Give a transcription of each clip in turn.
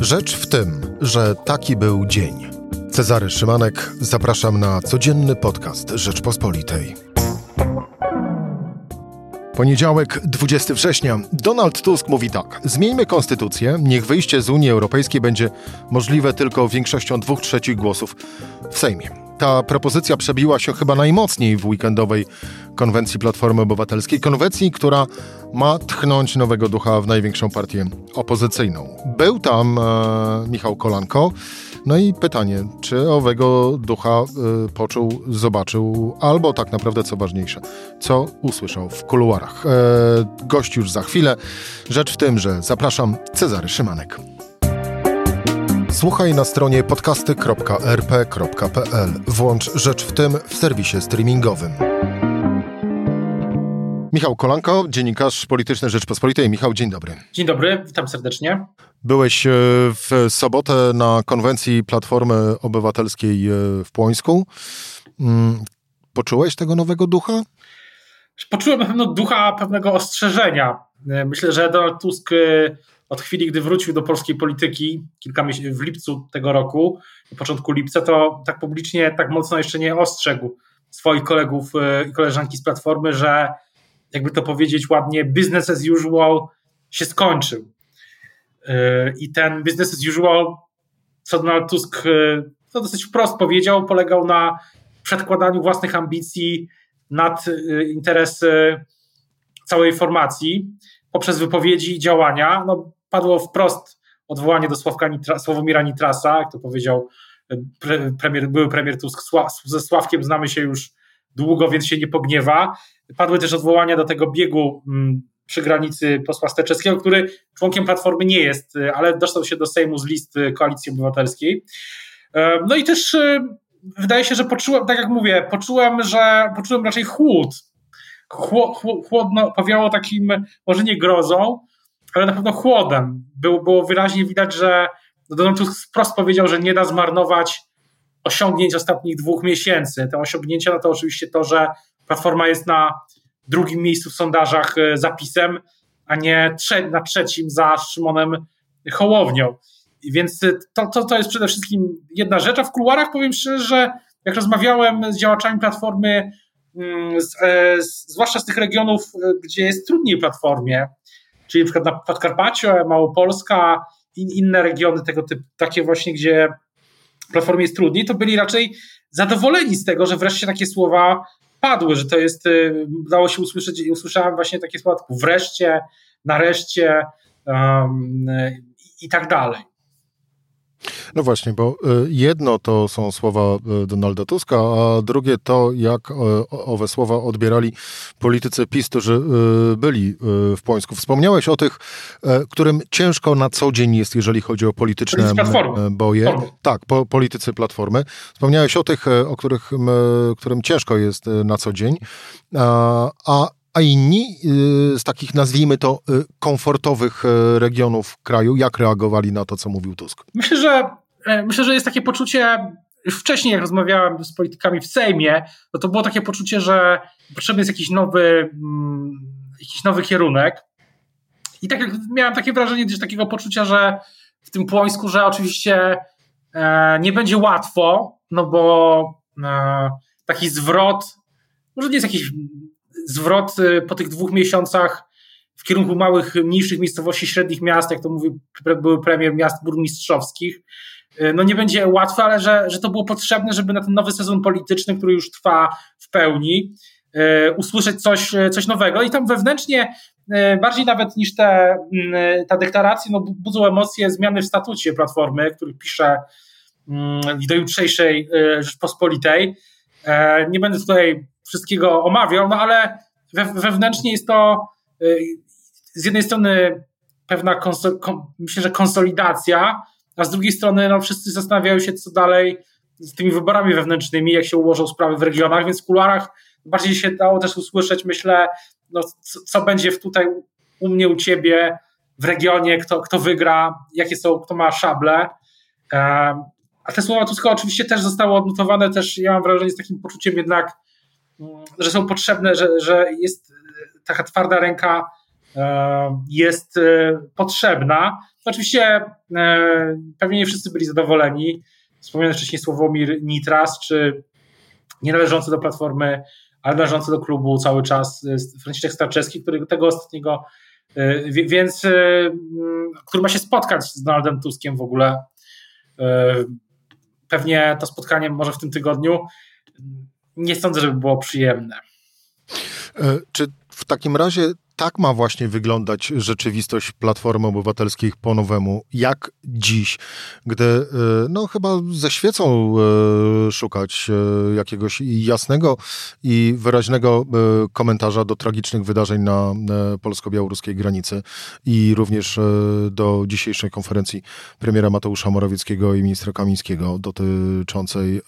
Rzecz w tym, że taki był dzień. Cezary Szymanek, zapraszam na codzienny podcast Rzeczpospolitej. Poniedziałek, 20 września. Donald Tusk mówi tak: Zmieńmy konstytucję, niech wyjście z Unii Europejskiej będzie możliwe tylko większością dwóch trzecich głosów w Sejmie. Ta propozycja przebiła się chyba najmocniej w weekendowej konwencji Platformy Obywatelskiej. Konwencji, która ma tchnąć nowego ducha w największą partię opozycyjną. Był tam e, Michał Kolanko. No i pytanie, czy owego ducha y, poczuł, zobaczył, albo tak naprawdę co ważniejsze, co usłyszał w kuluarach. E, gość już za chwilę. Rzecz w tym, że zapraszam Cezary Szymanek. Słuchaj na stronie podcasty.rp.pl. Włącz Rzecz w tym w serwisie streamingowym. Michał Kolanko, dziennikarz polityczny Rzeczpospolitej. Michał, dzień dobry. Dzień dobry, witam serdecznie. Byłeś e, w sobotę na konwencji Platformy Obywatelskiej e, w Płońsku. Mm, poczułeś tego nowego ducha? Poczułem na pewno ducha pewnego ostrzeżenia. E, myślę, że Donald Tusk od chwili, gdy wrócił do polskiej polityki, kilka miesięcy w lipcu tego roku, na początku lipca, to tak publicznie, tak mocno jeszcze nie ostrzegł swoich kolegów i koleżanki z Platformy, że jakby to powiedzieć ładnie, business as usual się skończył. I ten business as usual, co Donald Tusk to dosyć wprost powiedział, polegał na przedkładaniu własnych ambicji nad interesy całej formacji poprzez wypowiedzi i działania. No, padło wprost odwołanie do Sławka Nitra, Sławomira Nitrasa, jak to powiedział premier, były premier Tusk. Ze Sławkiem znamy się już długo, więc się nie pogniewa. Padły też odwołania do tego biegu mm, przy granicy posła Steczewskiego, który członkiem Platformy nie jest, y, ale dostał się do Sejmu z list y, Koalicji Obywatelskiej. E, no i też wydaje się, że poczułem, tak jak mówię, poczułem, że poczułem raczej chłód. Chłodno, powiało takim, może nie grozą, ale na pewno chłodem. Było, było wyraźnie widać, że Donald Tusk wprost powiedział, że nie da zmarnować osiągnięć ostatnich dwóch miesięcy. Te osiągnięcia no to oczywiście to, że Platforma jest na drugim miejscu w sondażach e, zapisem, a nie na trzecim za Szymonem Hołownią. Więc to, to, to jest przede wszystkim jedna rzecz, a w kuluarach powiem szczerze, że jak rozmawiałem z działaczami Platformy, mm, z, e, z, zwłaszcza z tych regionów, e, gdzie jest trudniej Platformie, czyli na przykład na Podkarpacie, Małopolska, in, inne regiony tego typu, takie właśnie, gdzie Platformie jest trudniej, to byli raczej zadowoleni z tego, że wreszcie takie słowa padły, że to jest, y, udało się usłyszeć, usłyszałem właśnie takie słowa wreszcie, nareszcie um, i tak dalej. No właśnie, bo y, jedno to są słowa y, Donalda Tuska, a drugie to, jak owe słowa odbierali politycy PiS, którzy byli w Płońsku. Wspomniałeś o tych, którym ciężko na co dzień jest, jeżeli chodzi o polityczne boje. Platformy. Tak, po, politycy Platformy. Wspomniałeś o tych, o których, którym ciężko jest na co dzień, a a inni y, z takich, nazwijmy to, y, komfortowych y, regionów kraju, jak reagowali na to, co mówił Tusk? Myślę, że e, myślę, że jest takie poczucie, już wcześniej jak rozmawiałem z politykami w Sejmie, to to było takie poczucie, że potrzebny jest jakiś nowy, mm, jakiś nowy kierunek. I tak jak miałem takie wrażenie też takiego poczucia, że w tym Płońsku, że oczywiście e, nie będzie łatwo, no bo e, taki zwrot, może nie jest jakiś zwrot y, po tych dwóch miesiącach w kierunku małych, mniejszych miejscowości, średnich miast, jak to mówił były premier miast burmistrzowskich, y, no nie będzie łatwe, ale że, że to było potrzebne, żeby na ten nowy sezon polityczny, który już trwa w pełni, y, usłyszeć coś, coś nowego. I tam wewnętrznie, bardziej nawet niż te, ta deklaracja, no budzą emocje zmiany w statucie Platformy, który pisze mm, do jutrzejszej Rzeczpospolitej. E, nie będę tutaj wszystkiego omawiał, no ale wewnętrznie jest to y, z jednej strony pewna, konsol, myślę, że konsolidacja, a z drugiej strony no, wszyscy zastanawiają się, co dalej z tymi wyborami wewnętrznymi, jak się ułożą sprawy w regionach, więc w kuluarach bardziej się dało też usłyszeć, myślę, no, co, co będzie tutaj u mnie, u ciebie w regionie, kto, kto wygra, jakie są, kto ma szable. A te słowa Tuska oczywiście też zostały odnotowane, też ja mam wrażenie z takim poczuciem jednak że są potrzebne, że, że jest taka twarda ręka e, jest e, potrzebna. oczywiście e, pewnie nie wszyscy byli zadowoleni. Wspomniany wcześniej Sławomir Nitras, czy nie należący do Platformy, ale należący do klubu cały czas Franciszek Starczewski, który tego ostatniego, więc który ma się spotkać z Donaldem Tuskiem w ogóle. Pewnie to spotkanie może w tym tygodniu. Nie sądzę, żeby było przyjemne. Czy w takim razie tak ma właśnie wyglądać rzeczywistość Platformy Obywatelskiej po nowemu, jak dziś, gdy e, no chyba ze świecą e, szukać e, jakiegoś jasnego i wyraźnego komentarza do tragicznych wydarzeń na polsko-białoruskiej granicy i również do dzisiejszej konferencji premiera Mateusza Morawieckiego i ministra Kamińskiego dotyczącej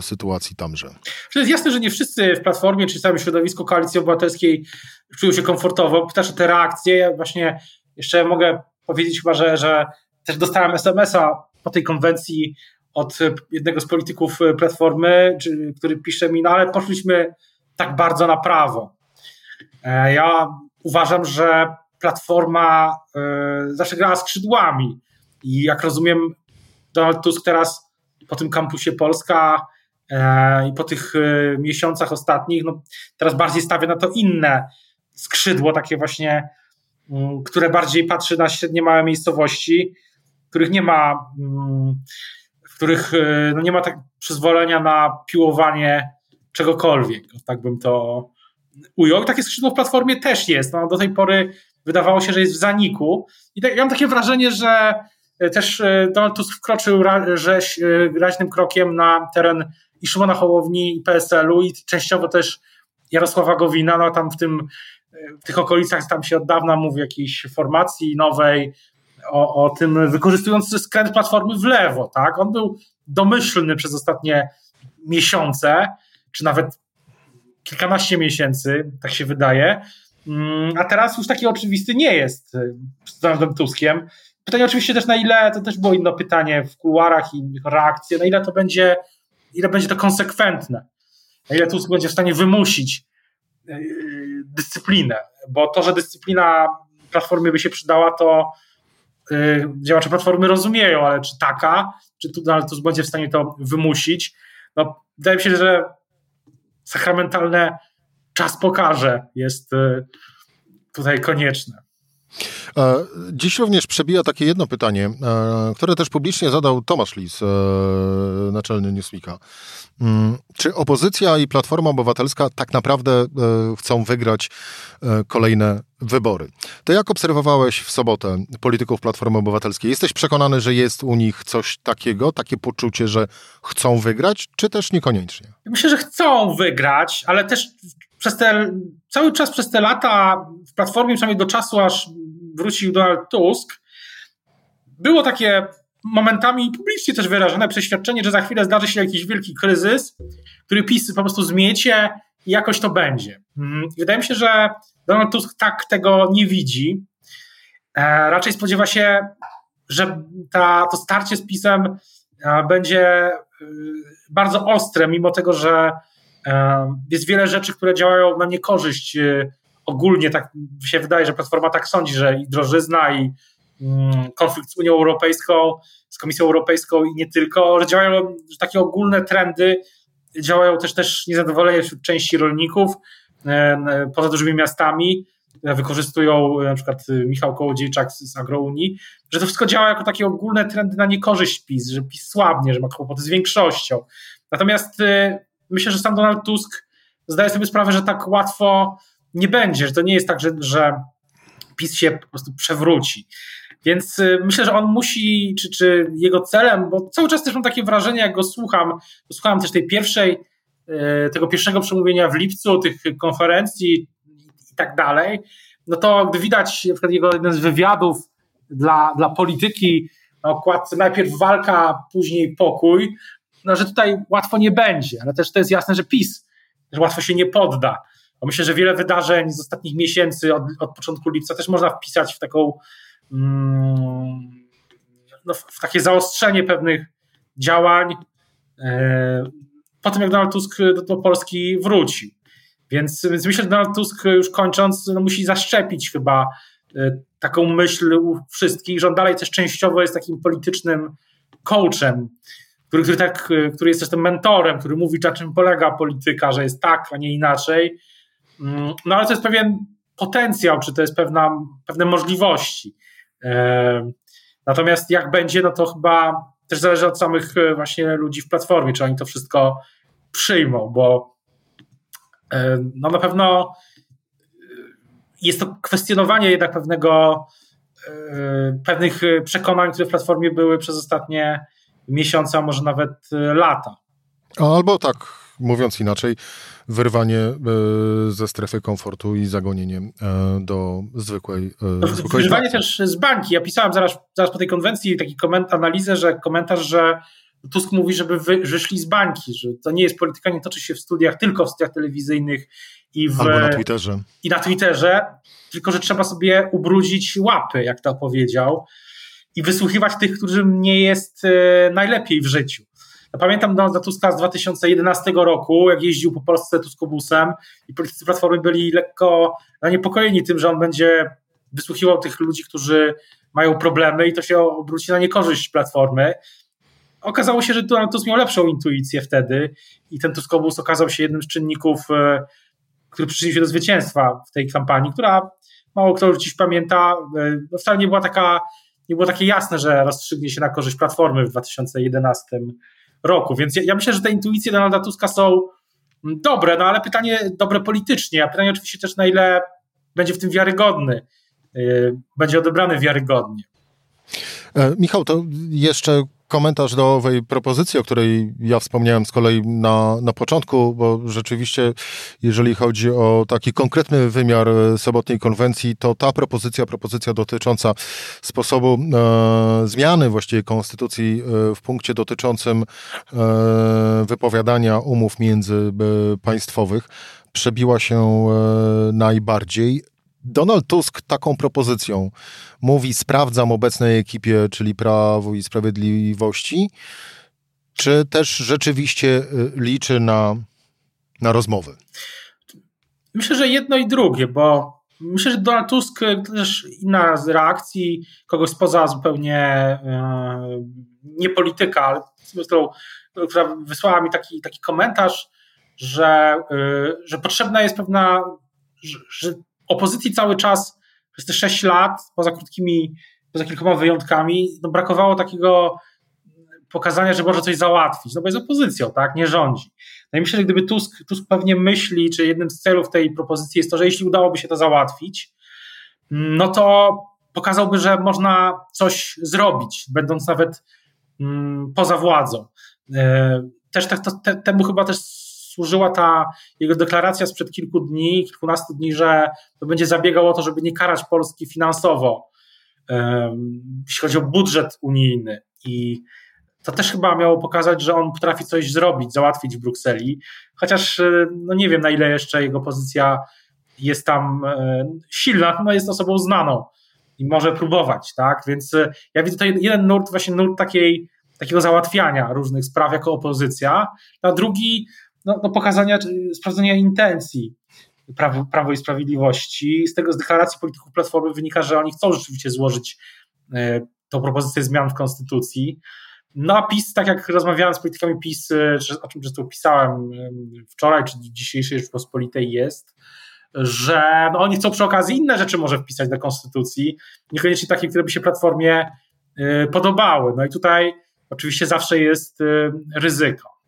sytuacji tamże. To jest jasne, że nie wszyscy w Platformie czy całym środowisku Koalicji Obywatelskiej czują się komfortowo. Pytasz o te reakcje. Ja właśnie jeszcze mogę powiedzieć chyba, że, że też dostałem SMS-a po tej konwencji od jednego z polityków Platformy, który pisze mi, no ale poszliśmy tak bardzo na prawo. E, ja uważam, że Platforma e, zawsze grała skrzydłami i jak rozumiem Donald Tusk teraz po tym kampusie Polska e, i po tych miesiącach ostatnich, no teraz bardziej stawia na to inne skrzydło takie właśnie, mm, które bardziej patrzy na średnie małe miejscowości, których nie ma, mm, w których y, no nie ma tak przyzwolenia na piłowanie czegokolwiek, tak bym to ujął. takie skrzydło w Platformie też jest. No, do tej pory wydawało się, że jest w zaniku. I tak, ja mam takie wrażenie, że y, też y, Donald Tusk wkroczył rzeź, raźnym krokiem na teren i Szymona Hołowni, i PSL-u, i częściowo też Jarosława Gowina, no tam w tym w tych okolicach tam się od dawna mówi jakiejś formacji nowej, o, o tym wykorzystując skręt Platformy w lewo, tak? On był domyślny przez ostatnie miesiące, czy nawet kilkanaście miesięcy, tak się wydaje, mm, a teraz już taki oczywisty nie jest y, z Donaldem Tuskiem. Pytanie oczywiście też na ile, to też było inne pytanie w kuluarach i reakcje, na ile to będzie, ile będzie to konsekwentne, na ile Tusk będzie w stanie wymusić y, dyscyplinę, bo to, że dyscyplina platformy by się przydała, to yy, działacze platformy rozumieją, ale czy taka, czy tu ale to będzie w stanie to wymusić, no wydaje mi się, że sakramentalne czas pokaże jest yy, tutaj konieczne. E, dziś również przebija takie jedno pytanie, e, które też publicznie zadał Tomasz Lis, e, naczelny Newsweeka. Mm, czy opozycja i Platforma Obywatelska tak naprawdę chcą wygrać kolejne wybory? To jak obserwowałeś w sobotę polityków Platformy Obywatelskiej? Jesteś przekonany, że jest u nich coś takiego, takie poczucie, że chcą wygrać, czy też niekoniecznie? Myślę, że chcą wygrać, ale też przez te, cały czas przez te lata w Platformie, przynajmniej do czasu, aż wrócił Donald Tusk, było takie momentami publicznie też wyrażone przeświadczenie, że za chwilę zdarzy się jakiś wielki kryzys, który PiS po prostu zmiecie i jakoś to będzie. Mm, wydaje mi się, że Donald Tusk tak tego nie widzi. E, raczej spodziewa się, że ta, to starcie z PiSem e, będzie y, bardzo ostre, mimo tego, że e, jest wiele rzeczy, które działają na niekorzyść y, ogólnie tak się wydaje, że Platforma tak sądzi, że i drożyzna, i mm, konflikt z Unią Europejską, z Komisją Europejską i nie tylko, że działają że takie ogólne trendy, działają też też niezadowolenie wśród części rolników poza dużymi miastami, wykorzystują e, na przykład Michał Kołodziejczak z Agrounii, że to wszystko działa jako takie ogólne trendy na niekorzyść PiS, że PiS słabnie, że ma kłopoty z większością. Natomiast myślę, że sam Donald Tusk zdaje sobie sprawę, że tak łatwo nie będzie, że to nie jest tak, że, że PiS się po prostu przewróci. Więc y, myślę, że on musi, czy, czy jego celem, bo cały czas też mam takie wrażenie, jak go słucham, słuchałem też tej pierwszej, y, tego pierwszego przemówienia w lipcu, tych konferencji i tak dalej, no to gdy widać na przykład jego jeden z wywiadów dla, dla polityki na okładce najpierw walka, później pokój, no że tutaj łatwo nie będzie, ale też to jest jasne, że PiS że łatwo się nie podda. Bo myślę, że wiele wydarzeń z ostatnich miesięcy, od, od początku lipca też można wpisać w taką mm, no, w takie zaostrzenie pewnych działań e, po tym, jak Donald Tusk do, do Polski wrócił. Więc, więc myślę, że Donald Tusk już kończąc no, musi zaszczepić chyba taką myśl u wszystkich, że on dalej też częściowo jest takim politycznym coachem, który, który, tak, który jest też tym mentorem, który mówi, na czym polega polityka, że jest tak, a nie inaczej. Mm, no ale to jest pewien potencjał, czy to jest pewna, pewne możliwości. Natomiast jak będzie, no to chyba też zależy od samych e, właśnie ludzi w platformie, czy oni to wszystko przyjmą, bo e, no na pewno e, jest to kwestionowanie jednak pewnego, pewnych przekonań, które w platformie były przez ostatnie miesiące, a może nawet lata. Albo tak, mówiąc inaczej, wyrwanie e, ze strefy komfortu i zagonienie e, do zwykłej, e, zwykłej Wyrwanie też z banki. Ja pisałem zaraz, zaraz po tej konwencji taki koment, analizę, że komentarz, że Tusk mówi, żeby wy, wyszli z bańki, że to nie jest polityka, nie toczy się w studiach, tylko w studiach telewizyjnych i w, Albo na Twitterze. I na Twitterze, tylko że trzeba sobie ubrudzić łapy, jak to powiedział, i wysłuchiwać tych, którym nie jest najlepiej w życiu. Ja pamiętam Donalda Tuska z 2011 roku, jak jeździł po Polsce Tuskobusem i politycy Platformy byli lekko zaniepokojeni tym, że on będzie wysłuchiwał tych ludzi, którzy mają problemy i to się obróci na niekorzyść Platformy. Okazało się, że Donald Tusk miał lepszą intuicję wtedy i ten Tuskobus okazał się jednym z czynników, e, który przyczynił się do zwycięstwa w tej kampanii, która mało kto dziś pamięta, e, no wcale nie była taka, nie było takie jasne, że rozstrzygnie się na korzyść Platformy w 2011 roku. Więc ja, ja myślę, że te intuicje Donalda Tuska są dobre, no ale pytanie dobre politycznie, a pytanie oczywiście też na ile będzie w tym wiarygodny, yy, będzie odebrany wiarygodnie. E, Michał, to jeszcze komentarz do owej propozycji, o której ja wspomniałem z kolei na, na początku, bo rzeczywiście, jeżeli chodzi o taki konkretny wymiar e, sobotniej konwencji, to ta propozycja, propozycja dotycząca sposobu e, zmiany właściwie konstytucji e, w punkcie dotyczącym e, wypowiadania umów międzypaństwowych przebiła się e, najbardziej. Donald Tusk taką propozycją mówi: Sprawdzam obecnej ekipie, czyli Prawo i Sprawiedliwości, czy też rzeczywiście y, liczy na, na rozmowy? Myślę, że jedno i drugie, bo myślę, że Donald Tusk y, też inna z reakcji kogoś spoza zupełnie e, nie polityka, ale którą, która wysłała mi taki, taki komentarz, że, że potrzebna jest pewna, że, że opozycji cały czas przez te 6 lat, poza krótkimi, poza kilkoma wyjątkami, no brakowało takiego pokazania, że może coś załatwić, no bo jest opozycją, tak, nie rządzi. No i myślę, że gdyby Tusk, Tusk pewnie myśli, czy jednym z celów tej propozycji jest to, że jeśli udałoby się to załatwić, no to pokazałby, że można coś zrobić, będąc nawet mm, poza władzą. E, też tak, to, te, temu chyba też służyła ta jego deklaracja sprzed kilku dni, kilkunastu dni, że to będzie zabiegał o to, żeby nie karać Polski finansowo, jeśli chodzi o budżet unijny. I to też chyba miało pokazać, że on potrafi coś zrobić, załatwić w Brukseli, chociaż e, no nie wiem, na ile jeszcze jego pozycja jest tam e, silna, no jest osobą znaną i może próbować, tak? Więc e, ja widzę tutaj jeden nurt, właśnie nurt takiej, takiego załatwiania różnych spraw jako opozycja, a drugi no, no pokazania, sprawdzenia intencji Prawo, Prawo i Sprawiedliwości. Z tego z deklaracji polityków Platformy wynika, że oni chcą rzeczywiście złożyć e, tą propozycję zmian w Konstytucji. No a PiS, tak jak rozmawiałem z politykami PiS, e, o czym zresztą pisałem e, wczoraj, czy dzisiejszej Rzeczpospolitej jest, że no oni chcą przy okazji inne rzeczy może wpisać do Konstytucji, niekoniecznie takie, które by się Platformie podobały. No i tutaj oczywiście zawsze jest ryzyko.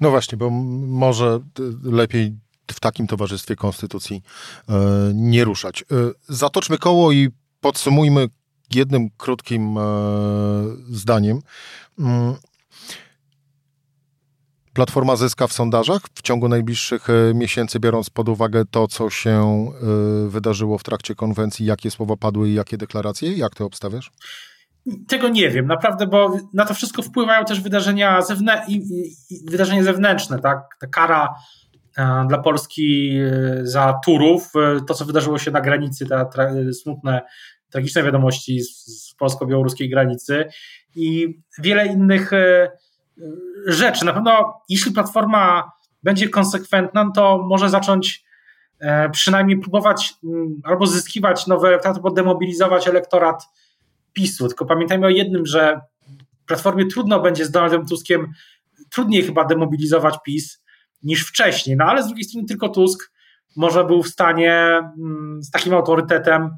No właśnie, bo może lepiej w takim towarzystwie konstytucji e, nie ruszać. E, zatoczmy koło i podsumujmy jednym krótkim e, zdaniem. Mm. Platforma zyska w sondażach w ciągu najbliższych miesięcy, biorąc pod uwagę to, co się wydarzyło w trakcie konwencji, jakie słowa padły i jakie deklaracje? Jak ty obstawiasz? Tego nie wiem, naprawdę, bo na to wszystko wpływają też wydarzenia, zewnę wydarzenia zewnętrzne, tak? Ta kara e, dla Polski e, za Turów, e, to co wydarzyło się na granicy, te tra smutne, tragiczne wiadomości z, z polsko-białoruskiej granicy i wiele innych rzeczy. Na pewno, jeśli Platforma będzie konsekwentna, to może zacząć przynajmniej próbować mm, albo zyskiwać nowe elektoraty, albo demobilizować elektorat PiSu. Tylko pamiętajmy o jednym, że Platformie trudno będzie z Donaldem Tuskiem, trudniej chyba demobilizować PiS niż wcześniej. No ale z drugiej strony tylko Tusk może był w stanie mm, z takim autorytetem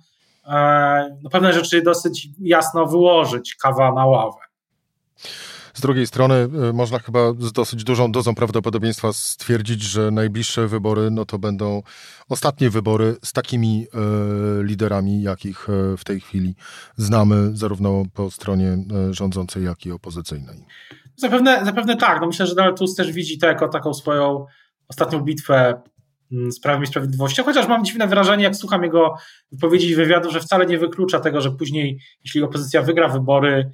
e, no, pewne rzeczy dosyć jasno wyłożyć kawa na ławę. Z drugiej strony y, można chyba z dosyć dużą dozą prawdopodobieństwa stwierdzić, że najbliższe wybory no to będą ostatnie wybory z takimi e, liderami, jakich e, w tej chwili znamy, zarówno po stronie rządzącej, jak i opozycyjnej. Zapewne, zapewne tak. No myślę, że Donald Tusk też widzi to jako taką swoją ostatnią bitwę mm, z Prawem i Sprawiedliwością, chociaż mam dziwne wrażenie, jak słucham jego wypowiedzi i wywiadu, że wcale nie wyklucza tego, że później, jeśli opozycja wygra wybory,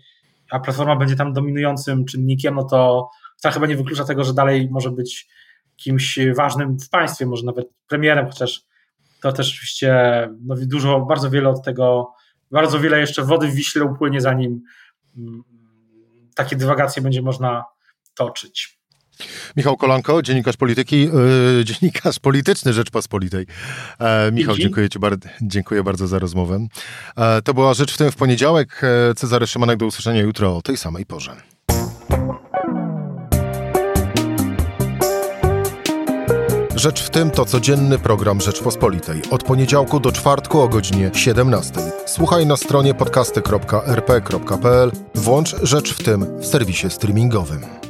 a Platforma będzie tam dominującym czynnikiem, no to wcale chyba nie wyklucza tego, że dalej może być kimś ważnym w państwie, może nawet premierem, chociaż to też oczywiście no, dużo, bardzo wiele od tego, bardzo wiele jeszcze wody w Wiśle upłynie, zanim mm, takie dywagacje będzie można toczyć. Michał Kolanko, dziennikarz polityki, yy, dziennikarz polityczny Rzeczpospolitej. E, Michał, dziękuję, ci bardzo, dziękuję bardzo za rozmowę. E, to była Rzecz w tym w poniedziałek. E, Cezary Szymanek do usłyszenia jutro o tej samej porze. Rzecz w tym to codzienny program Rzeczpospolitej. Od poniedziałku do czwartku o godzinie 17. Słuchaj na stronie podcasty.rp.pl. Włącz Rzecz w tym w serwisie streamingowym.